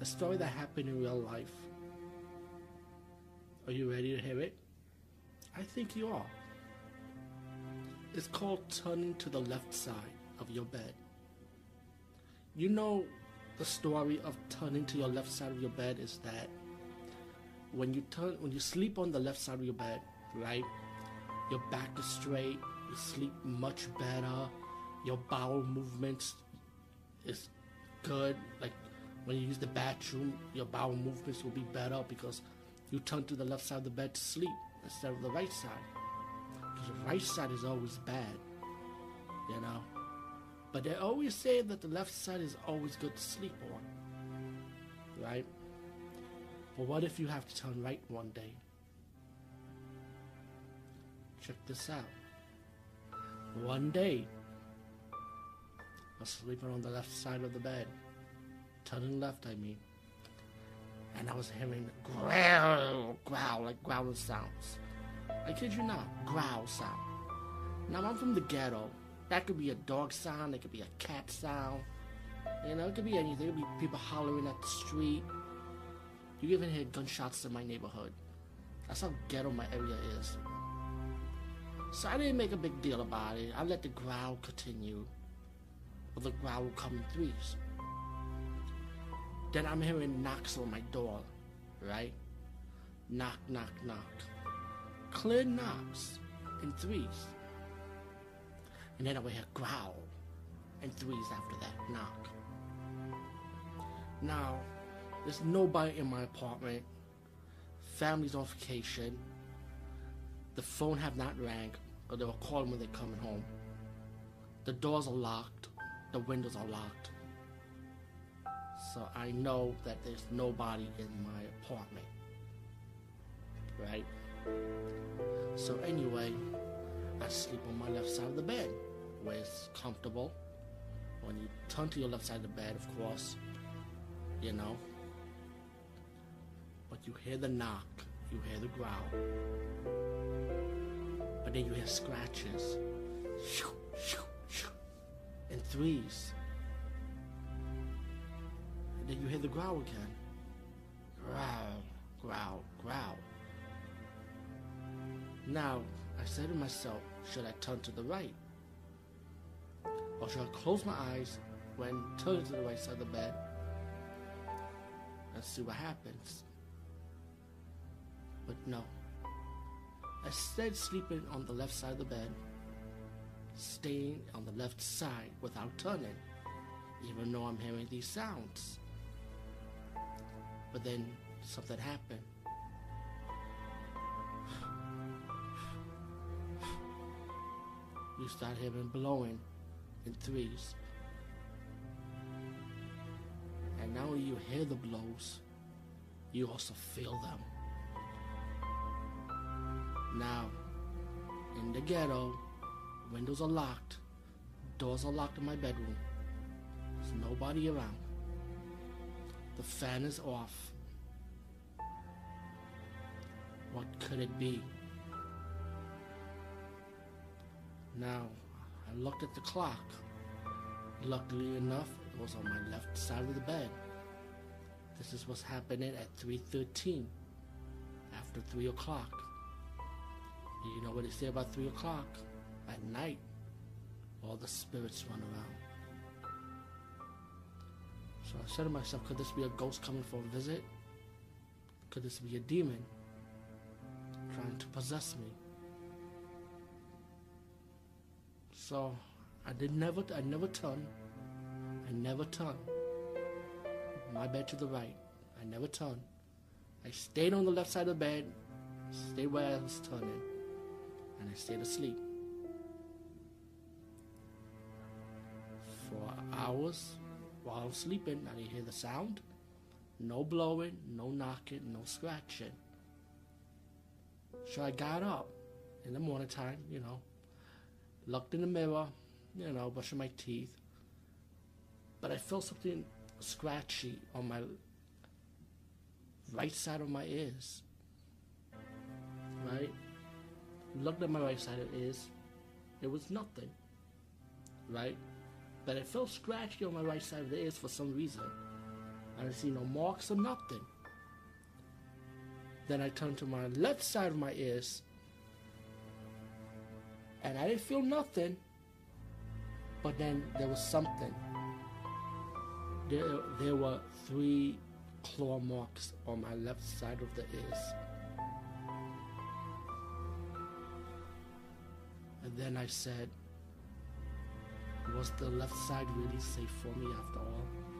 A story that happened in real life. Are you ready to hear it? I think you are. It's called turning to the left side of your bed. You know, the story of turning to your left side of your bed is that when you turn, when you sleep on the left side of your bed, right, your back is straight, you sleep much better, your bowel movements is good. Like when you use the bathroom, your bowel movements will be better because you turn to the left side of the bed to sleep instead of the right side. Because the right side is always bad, you know. But they always say that the left side is always good to sleep on, right? But what if you have to turn right one day? Check this out. One day, I was sleeping on the left side of the bed, turning left, I mean. And I was hearing growl, growl, like growling sounds. I kid you not, growl sound. Now I'm from the ghetto. That could be a dog sound, it could be a cat sound. You know, it could be anything. It could be people hollering at the street. You even hear gunshots in my neighborhood. That's how ghetto my area is. So I didn't make a big deal about it. I let the growl continue. But the growl will come in threes. Then I'm hearing knocks on my door, right? Knock, knock, knock. Clear knocks in threes. And then I will hear growl and threes after that knock. Now, there's nobody in my apartment. Family's on vacation. The phone have not rang, or they will call when they're coming home. The doors are locked. The windows are locked. So I know that there's nobody in my apartment. Right? So anyway, I sleep on my left side of the bed, where it's comfortable. When you turn to your left side of the bed, of course, you know. But you hear the knock, you hear the growl. But then you hear scratches. Shoo, shoo, shoo. And threes. And then you hear the growl again. Growl, growl, growl. Now, I said to myself, should I turn to the right? Or should I close my eyes when turning to the right side of the bed and see what happens? But no. I stayed sleeping on the left side of the bed, staying on the left side without turning, even though I'm hearing these sounds. But then something happened. You start hearing blowing in threes. And now you hear the blows, you also feel them. Now, in the ghetto, windows are locked, doors are locked in my bedroom. There's nobody around. The fan is off. What could it be? Now, I looked at the clock. Luckily enough, it was on my left side of the bed. This is what's happening at 3.13, after 3 o'clock. You know what they say about 3 o'clock? At night, all the spirits run around. So I said to myself, could this be a ghost coming for a visit? could this be a demon trying to possess me? So I did never I never turn. I never turn. My bed to the right. I never turn. I stayed on the left side of the bed, stayed where I was turning, and I stayed asleep. For hours while I was sleeping, I didn't hear the sound. No blowing, no knocking, no scratching. So I got up in the morning time, you know, looked in the mirror, you know, brushing my teeth. But I felt something scratchy on my right side of my ears. Right? Looked at my right side of ears. It was nothing. Right? But it felt scratchy on my right side of the ears for some reason. I didn't see no marks or nothing. Then I turned to my left side of my ears. And I didn't feel nothing. But then there was something. There, there were three claw marks on my left side of the ears. And then I said, was the left side really safe for me after all?